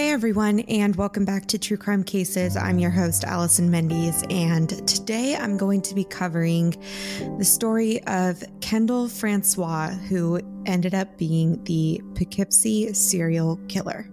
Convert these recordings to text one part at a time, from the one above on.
Hey everyone, and welcome back to True Crime Cases. I'm your host, Allison Mendes, and today I'm going to be covering the story of Kendall Francois, who ended up being the Poughkeepsie serial killer.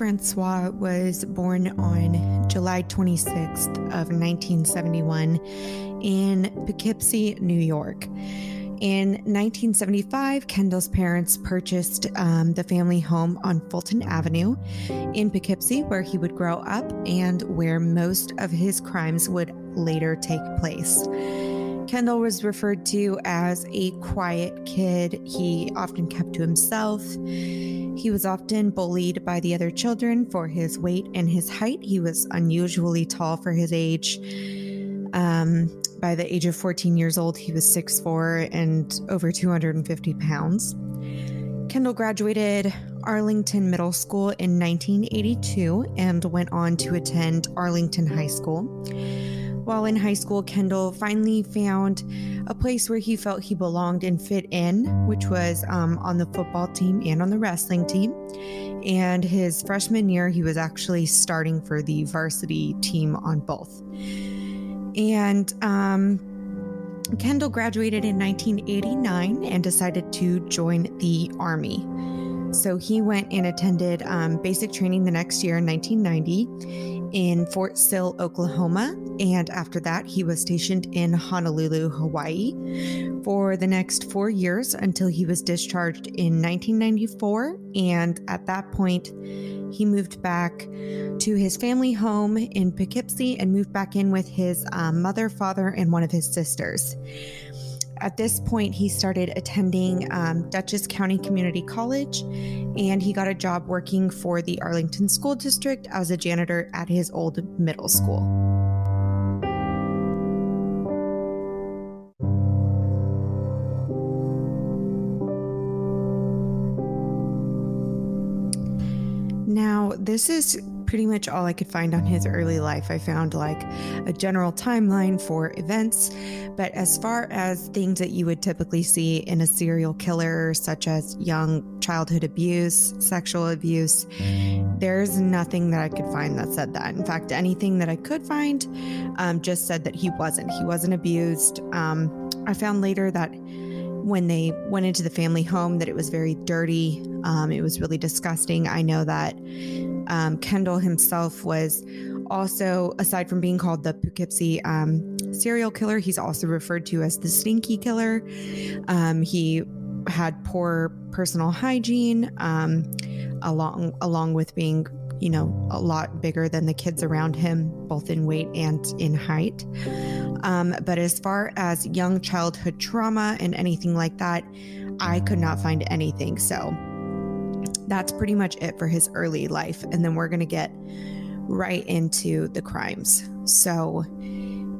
Francois was born on July 26th of 1971 in Poughkeepsie, New York. In 1975, Kendall's parents purchased um, the family home on Fulton Avenue in Poughkeepsie, where he would grow up and where most of his crimes would later take place. Kendall was referred to as a quiet kid. He often kept to himself. He was often bullied by the other children for his weight and his height. He was unusually tall for his age. Um, by the age of 14 years old, he was 6'4 and over 250 pounds. Kendall graduated Arlington Middle School in 1982 and went on to attend Arlington High School. While in high school, Kendall finally found a place where he felt he belonged and fit in, which was um, on the football team and on the wrestling team. And his freshman year, he was actually starting for the varsity team on both. And um, Kendall graduated in 1989 and decided to join the Army. So he went and attended um, basic training the next year in 1990 in Fort Sill, Oklahoma, and after that, he was stationed in Honolulu, Hawaii for the next four years until he was discharged in 1994. And at that point, he moved back to his family home in Poughkeepsie and moved back in with his um, mother, father, and one of his sisters. At this point, he started attending um, Dutchess County Community College and he got a job working for the Arlington School District as a janitor at his old middle school. Now, this is pretty much all I could find on his early life. I found like a general timeline for events, but as far as things that you would typically see in a serial killer, such as young childhood abuse, sexual abuse, there's nothing that I could find that said that. In fact, anything that I could find um, just said that he wasn't. He wasn't abused. Um, I found later that when they went into the family home that it was very dirty. Um, it was really disgusting. I know that um, Kendall himself was also, aside from being called the Poughkeepsie um, serial killer, he's also referred to as the stinky killer. Um, he had poor personal hygiene, um, along along with being you know, a lot bigger than the kids around him, both in weight and in height. Um, but as far as young childhood trauma and anything like that, I could not find anything. So that's pretty much it for his early life. And then we're going to get right into the crimes. So,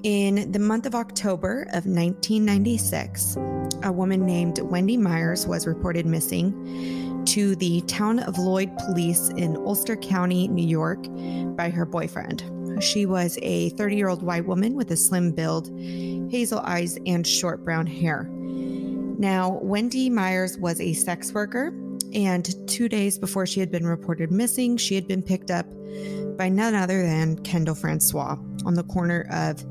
in the month of October of 1996, a woman named Wendy Myers was reported missing to the town of Lloyd police in Ulster County, New York, by her boyfriend. She was a 30 year old white woman with a slim build, hazel eyes, and short brown hair. Now, Wendy Myers was a sex worker, and two days before she had been reported missing, she had been picked up by none other than Kendall Francois on the corner of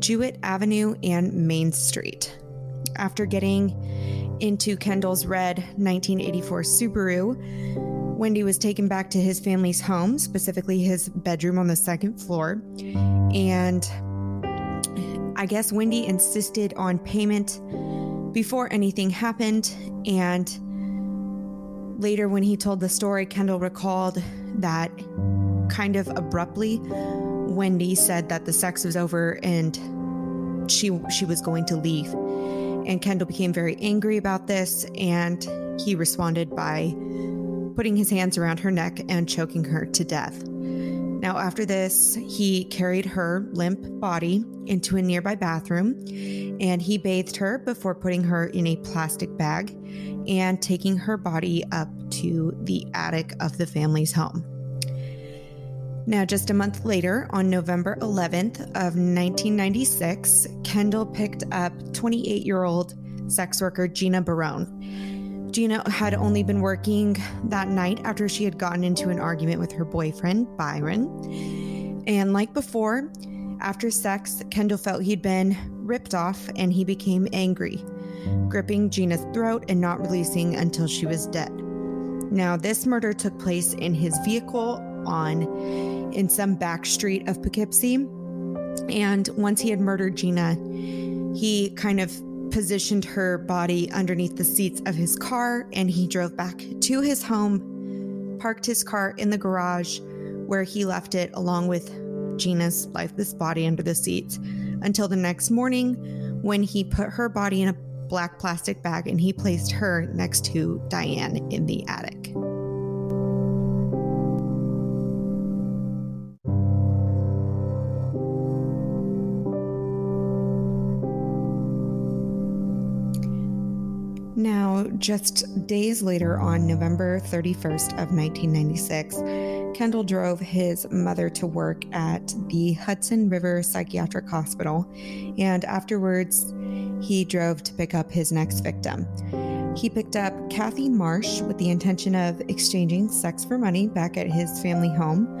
Jewett Avenue and Main Street. After getting into Kendall's red 1984 Subaru, Wendy was taken back to his family's home, specifically his bedroom on the second floor. And I guess Wendy insisted on payment before anything happened. And later, when he told the story, Kendall recalled that kind of abruptly, Wendy said that the sex was over and she she was going to leave. And Kendall became very angry about this and he responded by putting his hands around her neck and choking her to death. Now, after this, he carried her limp body into a nearby bathroom and he bathed her before putting her in a plastic bag and taking her body up to the attic of the family's home. Now, just a month later, on November 11th of 1996, Kendall picked up 28 year old sex worker Gina Barone. Gina had only been working that night after she had gotten into an argument with her boyfriend, Byron. And like before, after sex, Kendall felt he'd been ripped off and he became angry, gripping Gina's throat and not releasing until she was dead. Now, this murder took place in his vehicle on in some back street of Poughkeepsie. And once he had murdered Gina, he kind of positioned her body underneath the seats of his car and he drove back to his home, parked his car in the garage where he left it along with Gina's lifeless body under the seats until the next morning when he put her body in a black plastic bag and he placed her next to Diane in the attic. Now, just days later, on November 31st of 1996, Kendall drove his mother to work at the Hudson River Psychiatric Hospital, and afterwards, he drove to pick up his next victim. He picked up Kathy Marsh with the intention of exchanging sex for money back at his family home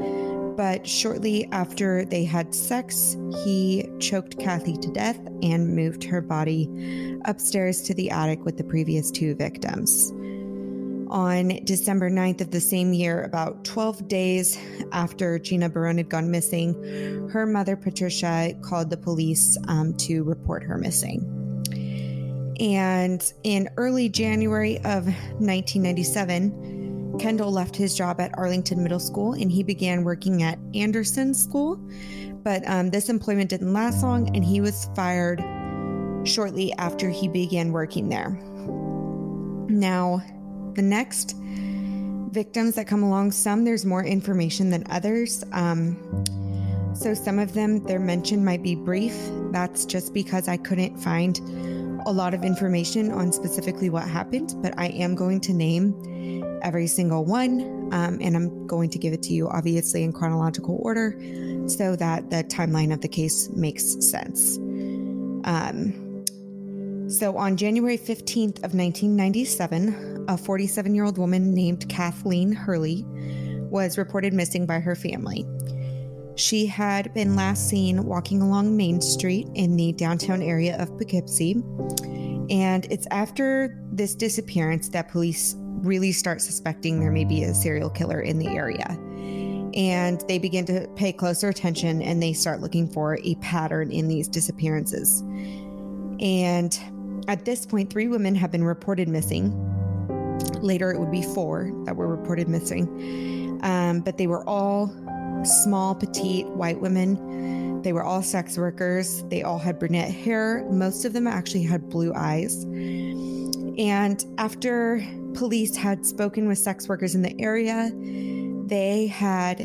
but shortly after they had sex, he choked Kathy to death and moved her body upstairs to the attic with the previous two victims. On December 9th of the same year, about 12 days after Gina Barone had gone missing, her mother, Patricia, called the police um, to report her missing. And in early January of 1997, Kendall left his job at Arlington Middle School and he began working at Anderson School. But um, this employment didn't last long and he was fired shortly after he began working there. Now, the next victims that come along, some there's more information than others. Um, so some of them, their mention might be brief. That's just because I couldn't find a lot of information on specifically what happened, but I am going to name every single one. Um, and I'm going to give it to you, obviously, in chronological order so that the timeline of the case makes sense. Um, so, on January 15th of 1997, a 47 year old woman named Kathleen Hurley was reported missing by her family. She had been last seen walking along Main Street in the downtown area of Poughkeepsie. And it's after this disappearance that police really start suspecting there may be a serial killer in the area. And they begin to pay closer attention and they start looking for a pattern in these disappearances. And at this point, three women have been reported missing. Later, it would be four that were reported missing. Um, but they were all small, petite white women. They were all sex workers. They all had brunette hair. Most of them actually had blue eyes. And after police had spoken with sex workers in the area, they had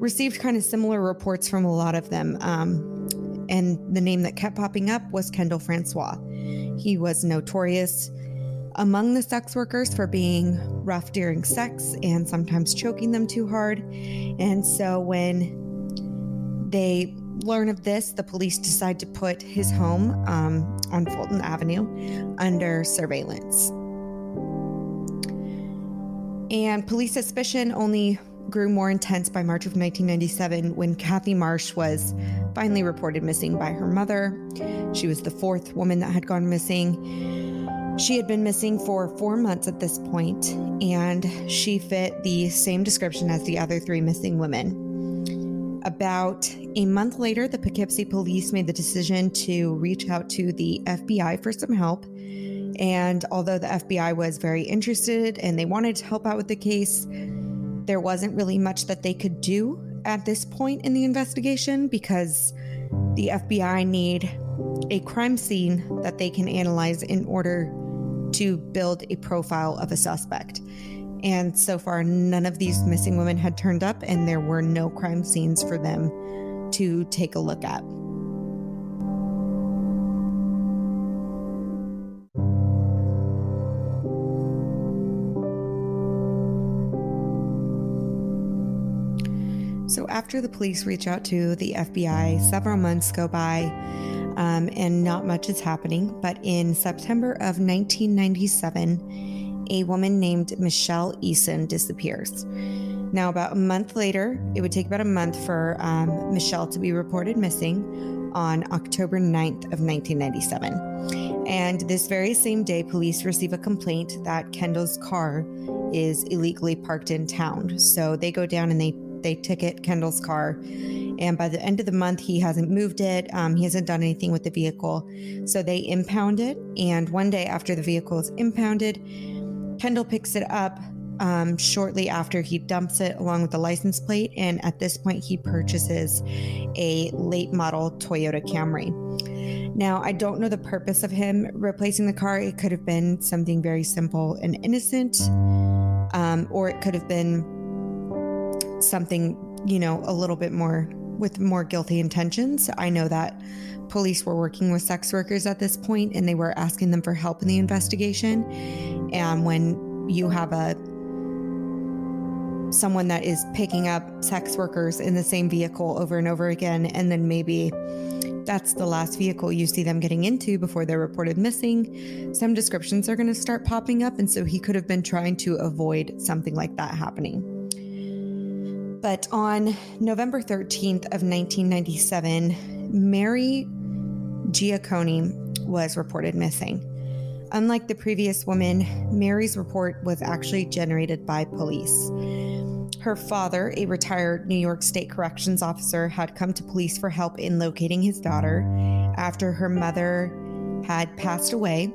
received kind of similar reports from a lot of them. Um, and the name that kept popping up was Kendall Francois. He was notorious among the sex workers for being rough during sex and sometimes choking them too hard. And so when they learn of this, the police decide to put his home um, on Fulton Avenue under surveillance. And police suspicion only grew more intense by March of 1997 when Kathy Marsh was finally reported missing by her mother. She was the fourth woman that had gone missing. She had been missing for four months at this point, and she fit the same description as the other three missing women. About a month later, the Poughkeepsie police made the decision to reach out to the FBI for some help. And although the FBI was very interested and they wanted to help out with the case, there wasn't really much that they could do at this point in the investigation because the FBI need a crime scene that they can analyze in order to build a profile of a suspect. And so far, none of these missing women had turned up, and there were no crime scenes for them to take a look at. So, after the police reach out to the FBI, several months go by um, and not much is happening. But in September of 1997, a woman named Michelle Eason disappears. Now, about a month later, it would take about a month for um, Michelle to be reported missing on October 9th of 1997. And this very same day, police receive a complaint that Kendall's car is illegally parked in town. So they go down and they they ticket Kendall's car. And by the end of the month, he hasn't moved it. Um, he hasn't done anything with the vehicle. So they impound it. And one day after the vehicle is impounded, Kendall picks it up um, shortly after he dumps it along with the license plate. And at this point, he purchases a late model Toyota Camry. Now, I don't know the purpose of him replacing the car. It could have been something very simple and innocent, um, or it could have been something, you know, a little bit more with more guilty intentions. I know that police were working with sex workers at this point and they were asking them for help in the investigation. And when you have a someone that is picking up sex workers in the same vehicle over and over again and then maybe that's the last vehicle you see them getting into before they're reported missing, some descriptions are going to start popping up. And so he could have been trying to avoid something like that happening. But on November 13th of 1997, Mary Giaccone was reported missing. Unlike the previous woman, Mary's report was actually generated by police. Her father, a retired New York State Corrections officer, had come to police for help in locating his daughter after her mother had passed away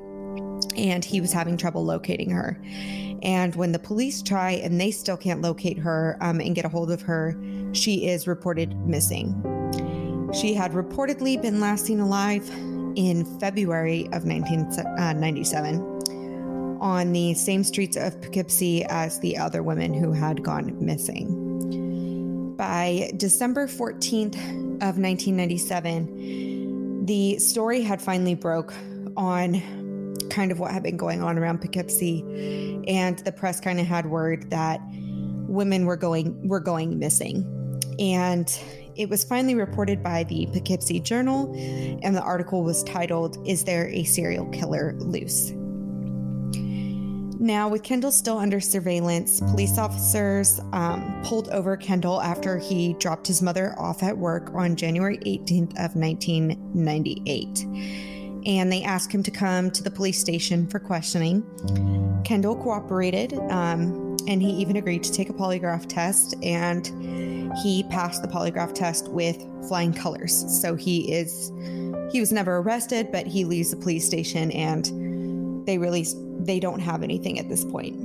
and he was having trouble locating her. And when the police try and they still can't locate her um, and get a hold of her, she is reported missing. She had reportedly been last seen alive in February of 1997 uh, on the same streets of Poughkeepsie as the other women who had gone missing. By December 14th of 1997, the story had finally broke on kind of what had been going on around Poughkeepsie, and the press kind of had word that women were going were going missing, and it was finally reported by the Poughkeepsie Journal, and the article was titled "Is There a Serial Killer Loose?" Now, with Kendall still under surveillance, police officers um, pulled over Kendall after he dropped his mother off at work on January 18th of 1998 and they asked him to come to the police station for questioning. Kendall cooperated, um, and he even agreed to take a polygraph test, and he passed the polygraph test with flying colors. So he is he was never arrested, but he leaves the police station, and they release they don't have anything at this point.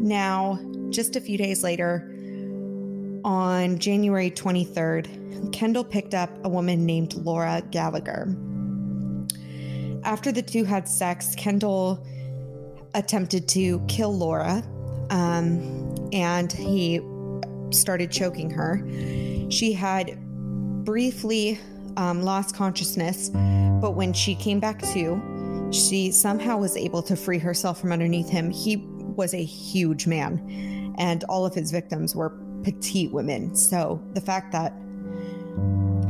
Now, just a few days later, on January 23rd, Kendall picked up a woman named Laura Gallagher after the two had sex, Kendall attempted to kill Laura um, and he started choking her. She had briefly um, lost consciousness, but when she came back to, she somehow was able to free herself from underneath him. He was a huge man, and all of his victims were petite women. So the fact that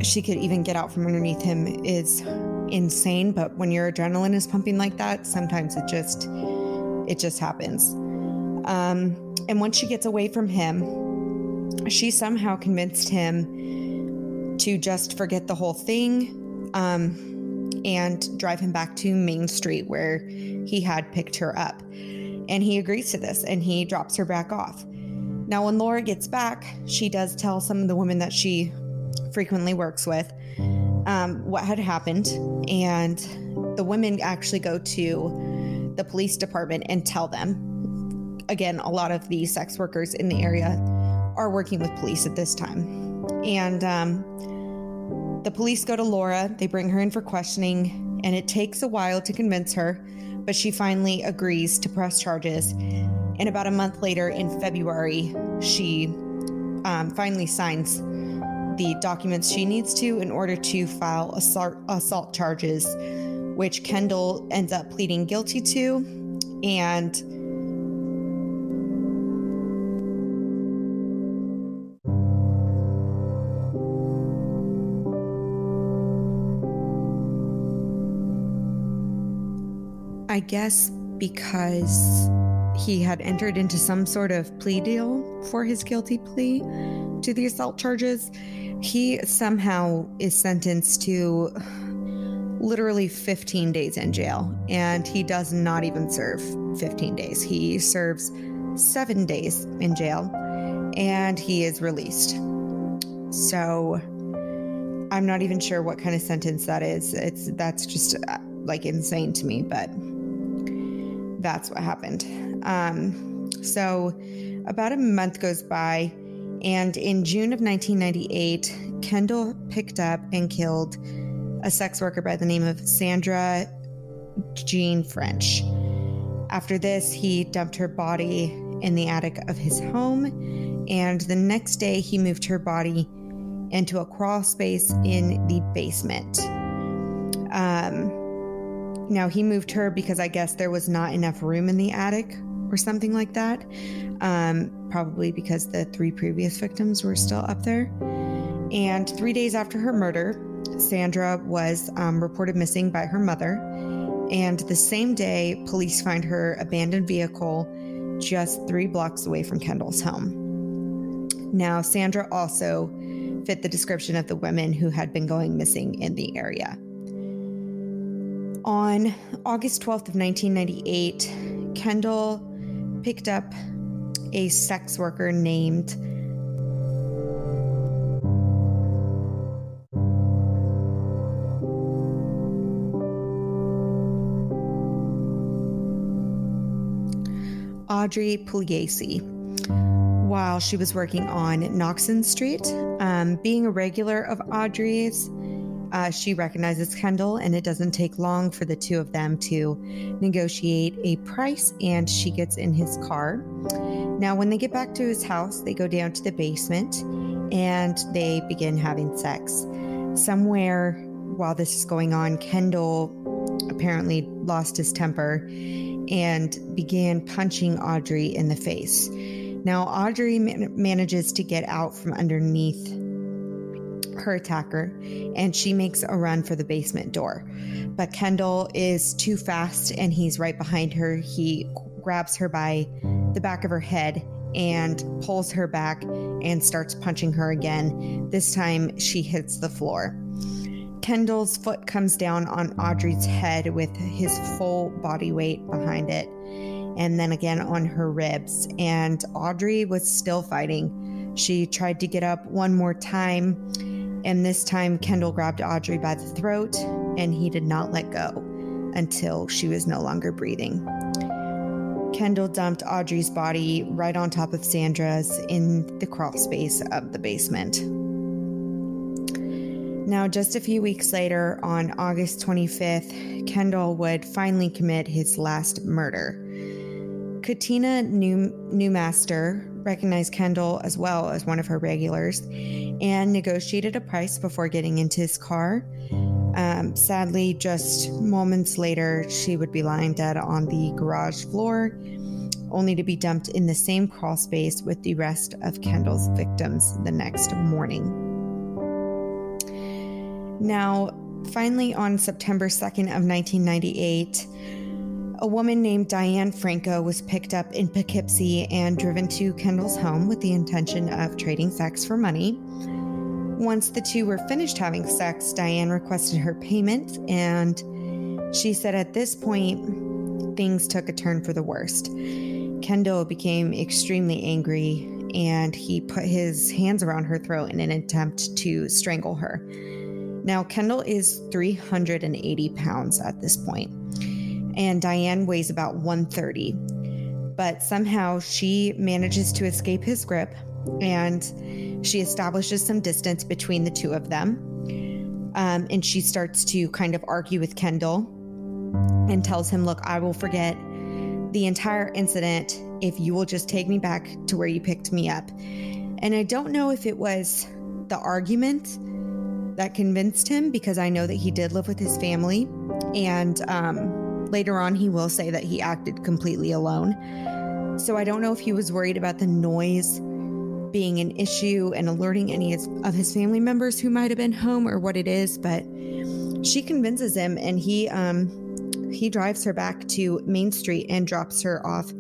she could even get out from underneath him is insane, but when your adrenaline is pumping like that, sometimes it just it just happens. Um, and once she gets away from him, she somehow convinced him to just forget the whole thing um, and drive him back to Main Street where he had picked her up. And he agrees to this and he drops her back off. Now, when Laura gets back, she does tell some of the women that she frequently works with um, what had happened. And the women actually go to the police department and tell them. Again, a lot of the sex workers in the area are working with police at this time. And um, the police go to Laura, they bring her in for questioning, and it takes a while to convince her, but she finally agrees to press charges. And about a month later, in February, she um, finally signs the documents she needs to in order to file assault, assault charges, which Kendall ends up pleading guilty to. And I guess because he had entered into some sort of plea deal for his guilty plea to the assault charges, he somehow is sentenced to literally 15 days in jail, and he does not even serve 15 days. He serves seven days in jail, and he is released. So I'm not even sure what kind of sentence that is. It's that's just uh, like insane to me, but that's what happened. Um, so about a month goes by and in June of 1998, Kendall picked up and killed a sex worker by the name of Sandra Jean French. After this, he dumped her body in the attic of his home, and the next day, he moved her body into a crawl space in the basement. Um, now, he moved her because I guess there was not enough room in the attic or something like that. Um, probably because the three previous victims were still up there. And three days after her murder, Sandra was um, reported missing by her mother. And the same day, police find her abandoned vehicle just three blocks away from Kendall's home. Now, Sandra also fit the description of the women who had been going missing in the area. On August 12th of 1998, Kendall picked up a sex worker named Audrey Pugliese while she was working on Knoxon Street. Um, being a regular of Audrey's, uh, she recognizes Kendall, and it doesn't take long for the two of them to negotiate a price, and she gets in his car. Now, when they get back to his house, they go down to the basement and they begin having sex. Somewhere while this is going on, Kendall apparently lost his temper and began punching Audrey in the face. Now, Audrey man- manages to get out from underneath her attacker and she makes a run for the basement door. But Kendall is too fast and he's right behind her. He grabs her by the back of her head and pulls her back and starts punching her again. This time she hits the floor. Kendall's foot comes down on Audrey's head with his full body weight behind it, and then again on her ribs. And Audrey was still fighting. She tried to get up one more time, and this time, Kendall grabbed Audrey by the throat and he did not let go until she was no longer breathing. Kendall dumped Audrey's body right on top of Sandra's in the crawl space of the basement. Now, just a few weeks later, on August 25th, Kendall would finally commit his last murder. Katina New- Newmaster recognized Kendall as well as one of her regulars and negotiated a price before getting into his car. Um, sadly, just moments later, she would be lying dead on the garage floor, only to be dumped in the same crawl space with the rest of Kendall's victims the next morning. Now, finally, on September 2nd of 1998, a woman named Diane Franco was picked up in Poughkeepsie and driven to Kendall's home with the intention of trading sex for money. Once the two were finished having sex, Diane requested her payment, and she said at this point, things took a turn for the worst. Kendall became extremely angry and he put his hands around her throat in an attempt to strangle her. Now, Kendall is 380 pounds at this point, and Diane weighs about 130. But somehow she manages to escape his grip and she establishes some distance between the two of them. Um, and she starts to kind of argue with Kendall and tells him, Look, I will forget the entire incident if you will just take me back to where you picked me up. And I don't know if it was the argument that convinced him because I know that he did live with his family. And um, later on, he will say that he acted completely alone. So I don't know if he was worried about the noise being an issue and alerting any of his family members who might have been home or what it is, but she convinces him and he um he drives her back to Main Street and drops her off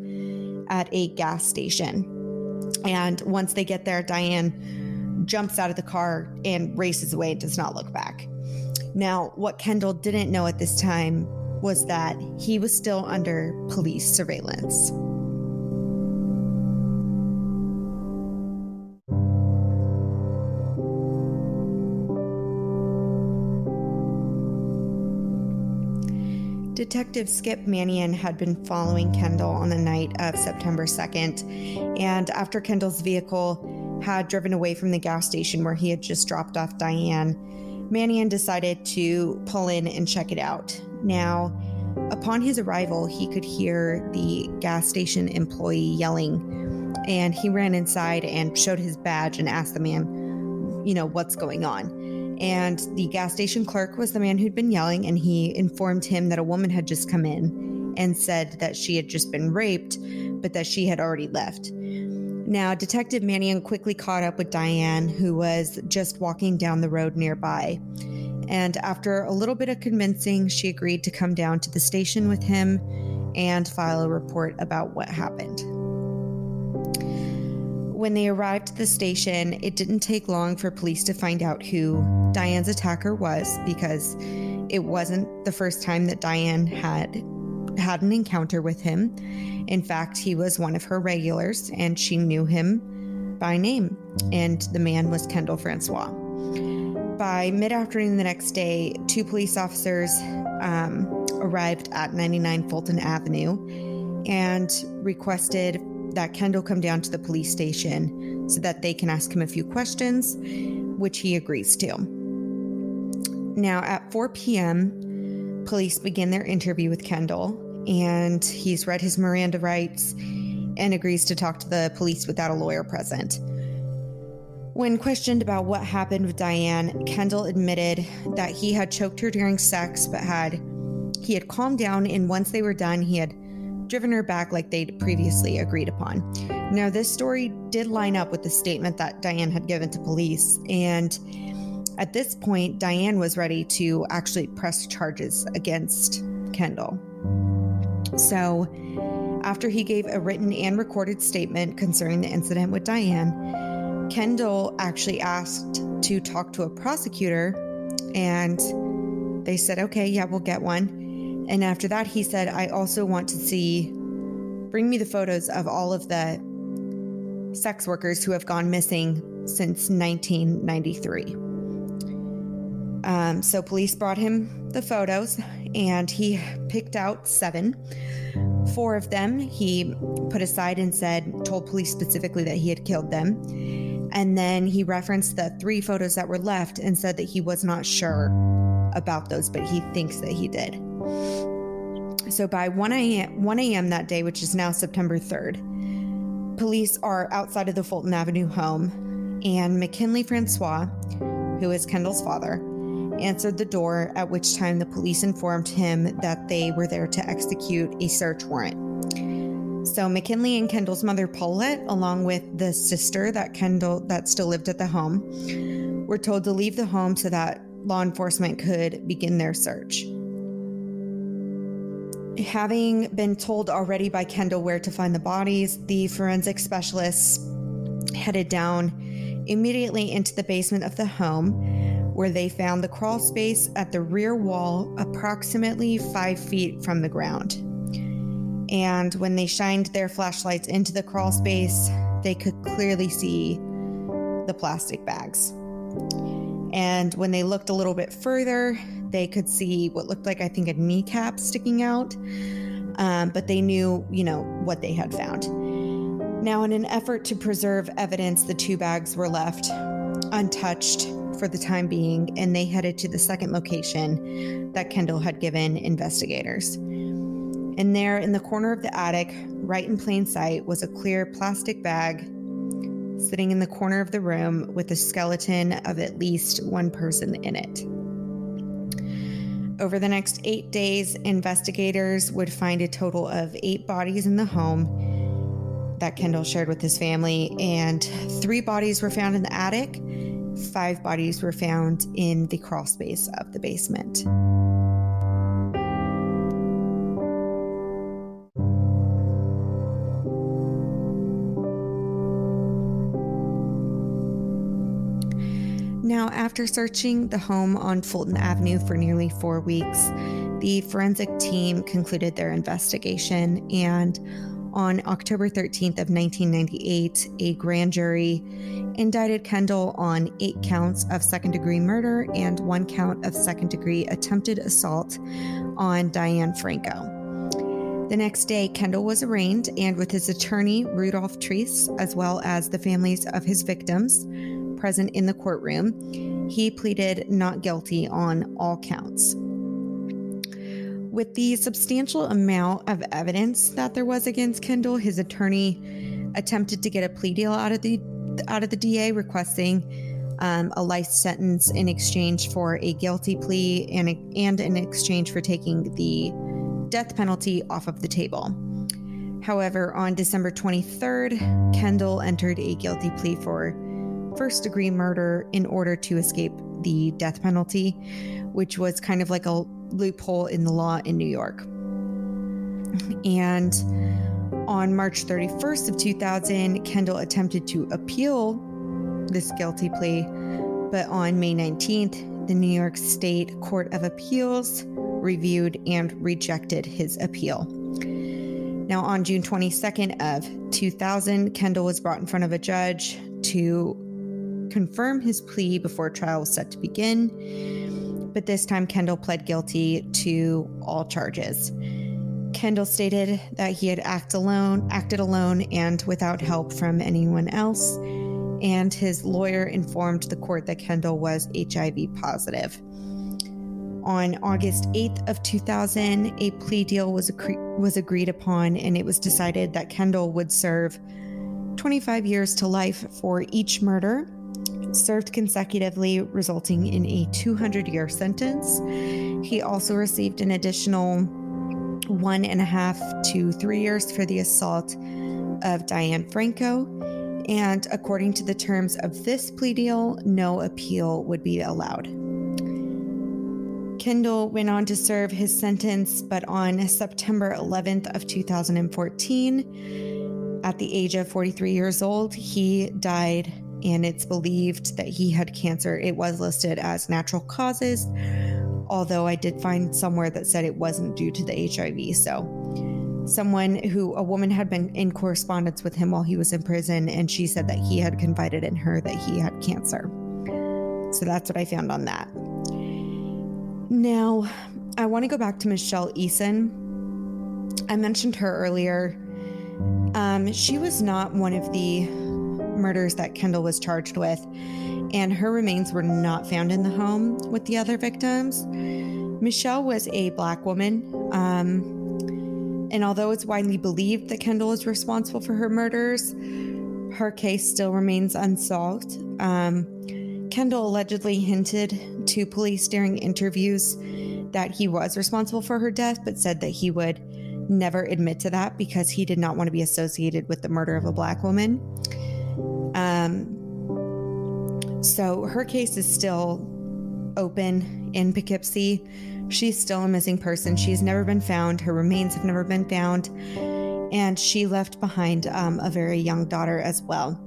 at a gas station. And once they get there, Diane jumps out of the car and races away and does not look back. Now, what Kendall didn't know at this time was that he was still under police surveillance. Detective Skip Mannion had been following Kendall on the night of September 2nd, and after Kendall's vehicle had driven away from the gas station where he had just dropped off Diane, Mannion decided to pull in and check it out. Now, upon his arrival, he could hear the gas station employee yelling, and he ran inside and showed his badge and asked the man, you know, what's going on. And the gas station clerk was the man who'd been yelling, and he informed him that a woman had just come in and said that she had just been raped, but that she had already left. Now, Detective Manion quickly caught up with Diane, who was just walking down the road nearby. And after a little bit of convincing, she agreed to come down to the station with him and file a report about what happened. When they arrived at the station, it didn't take long for police to find out who Diane's attacker was because it wasn't the first time that Diane had had an encounter with him. In fact, he was one of her regulars and she knew him by name, and the man was Kendall Francois. By mid afternoon the next day, two police officers um, arrived at 99 Fulton Avenue and requested that Kendall come down to the police station so that they can ask him a few questions, which he agrees to. Now, at 4 p.m., police begin their interview with Kendall, and he's read his Miranda rights and agrees to talk to the police without a lawyer present. When questioned about what happened with Diane, Kendall admitted that he had choked her during sex, but had he had calmed down and once they were done, he had driven her back like they'd previously agreed upon. Now, this story did line up with the statement that Diane had given to police, and at this point, Diane was ready to actually press charges against Kendall. So, after he gave a written and recorded statement concerning the incident with Diane, Kendall actually asked to talk to a prosecutor, and they said, okay, yeah, we'll get one. And after that, he said, I also want to see, bring me the photos of all of the sex workers who have gone missing since 1993. Um, so police brought him the photos and he picked out seven. Four of them he put aside and said, told police specifically that he had killed them. And then he referenced the three photos that were left and said that he was not sure about those, but he thinks that he did. So by 1 a.m. 1 a.m. that day, which is now September 3rd, police are outside of the Fulton Avenue home, and McKinley Francois, who is Kendall's father, answered the door, at which time the police informed him that they were there to execute a search warrant. So McKinley and Kendall's mother Paulette, along with the sister that Kendall that still lived at the home, were told to leave the home so that law enforcement could begin their search. Having been told already by Kendall where to find the bodies, the forensic specialists headed down immediately into the basement of the home, where they found the crawl space at the rear wall, approximately five feet from the ground. And when they shined their flashlights into the crawl space, they could clearly see the plastic bags. And when they looked a little bit further, they could see what looked like, I think, a kneecap sticking out. Um, but they knew, you know, what they had found. Now, in an effort to preserve evidence, the two bags were left untouched for the time being, and they headed to the second location that Kendall had given investigators. And there, in the corner of the attic, right in plain sight, was a clear plastic bag sitting in the corner of the room with a skeleton of at least one person in it. Over the next eight days, investigators would find a total of eight bodies in the home that Kendall shared with his family, and three bodies were found in the attic. Five bodies were found in the crawl space of the basement. After searching the home on Fulton Avenue for nearly four weeks, the forensic team concluded their investigation and on October 13th of 1998, a grand jury indicted Kendall on 8 counts of second-degree murder and 1 count of second-degree attempted assault on Diane Franco. The next day, Kendall was arraigned, and with his attorney, Rudolph Treese, as well as the families of his victims, present in the courtroom, he pleaded not guilty on all counts. With the substantial amount of evidence that there was against Kendall, his attorney attempted to get a plea deal out of the out of the DA, requesting um, a life sentence in exchange for a guilty plea and, and in exchange for taking the death penalty off of the table. However, on December 23rd, Kendall entered a guilty plea for first degree murder in order to escape the death penalty, which was kind of like a loophole in the law in New York. And on March 31st of 2000, Kendall attempted to appeal this guilty plea, but on May 19th, the New York State Court of Appeals reviewed and rejected his appeal. Now, on June 22nd of 2000, Kendall was brought in front of a judge to confirm his plea before trial was set to begin, but this time Kendall pled guilty to all charges. Kendall stated that he had act alone, acted alone and without help from anyone else, and his lawyer informed the court that Kendall was HIV positive. On August 8th of 2000, a plea deal was, was agreed upon and it was decided that Kendall would serve 25 years to life for each murder served consecutively, resulting in a 200 year sentence. He also received an additional one and a half to three years for the assault of Diane Franco. And according to the terms of this plea deal, no appeal would be allowed. Kendall went on to serve his sentence, but on September 11th of 2014, at the age of 43 years old, he died and it's believed that he had cancer. It was listed as natural causes, although I did find somewhere that said it wasn't due to the HIV. So, someone who, a woman had been in correspondence with him while he was in prison, and she said that he had confided in her that he had cancer. So, that's what I found on that. Now, I want to go back to Michelle Eason. I mentioned her earlier. Um, she was not one of the murders that Kendall was charged with, and her remains were not found in the home with the other victims. Michelle was a black woman, um, and although it's widely believed that Kendall is responsible for her murders, her case still remains unsolved. Um, Kendall allegedly hinted to police during interviews that he was responsible for her death, but said that he would never admit to that because he did not want to be associated with the murder of a black woman. Um, so her case is still open in Poughkeepsie. She's still a missing person. She's never been found. Her remains have never been found. And she left behind um, a very young daughter as well.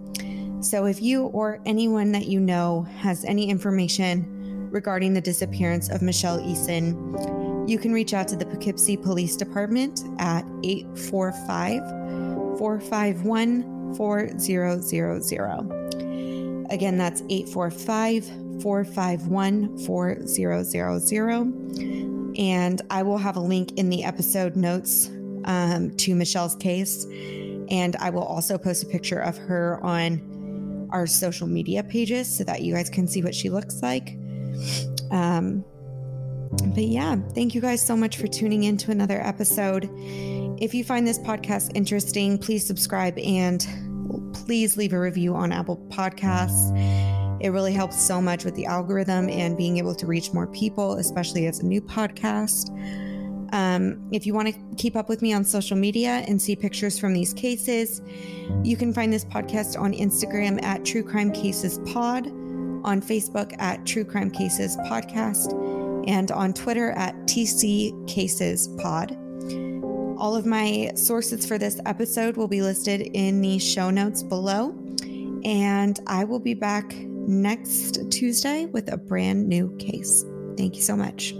So if you or anyone that you know has any information regarding the disappearance of Michelle Eason, you can reach out to the Poughkeepsie Police Department at 845 451 4000. Again, that's 845 451 4000. And I will have a link in the episode notes um, to Michelle's case. And I will also post a picture of her on our social media pages so that you guys can see what she looks like. Um, but yeah, thank you guys so much for tuning in to another episode. If you find this podcast interesting, please subscribe and please leave a review on Apple Podcasts. It really helps so much with the algorithm and being able to reach more people, especially as a new podcast. Um, if you want to keep up with me on social media and see pictures from these cases, you can find this podcast on Instagram at True Crime Cases Pod, on Facebook at True Crime Cases Podcast, and on Twitter at TC Cases Pod. All of my sources for this episode will be listed in the show notes below. And I will be back next Tuesday with a brand new case. Thank you so much.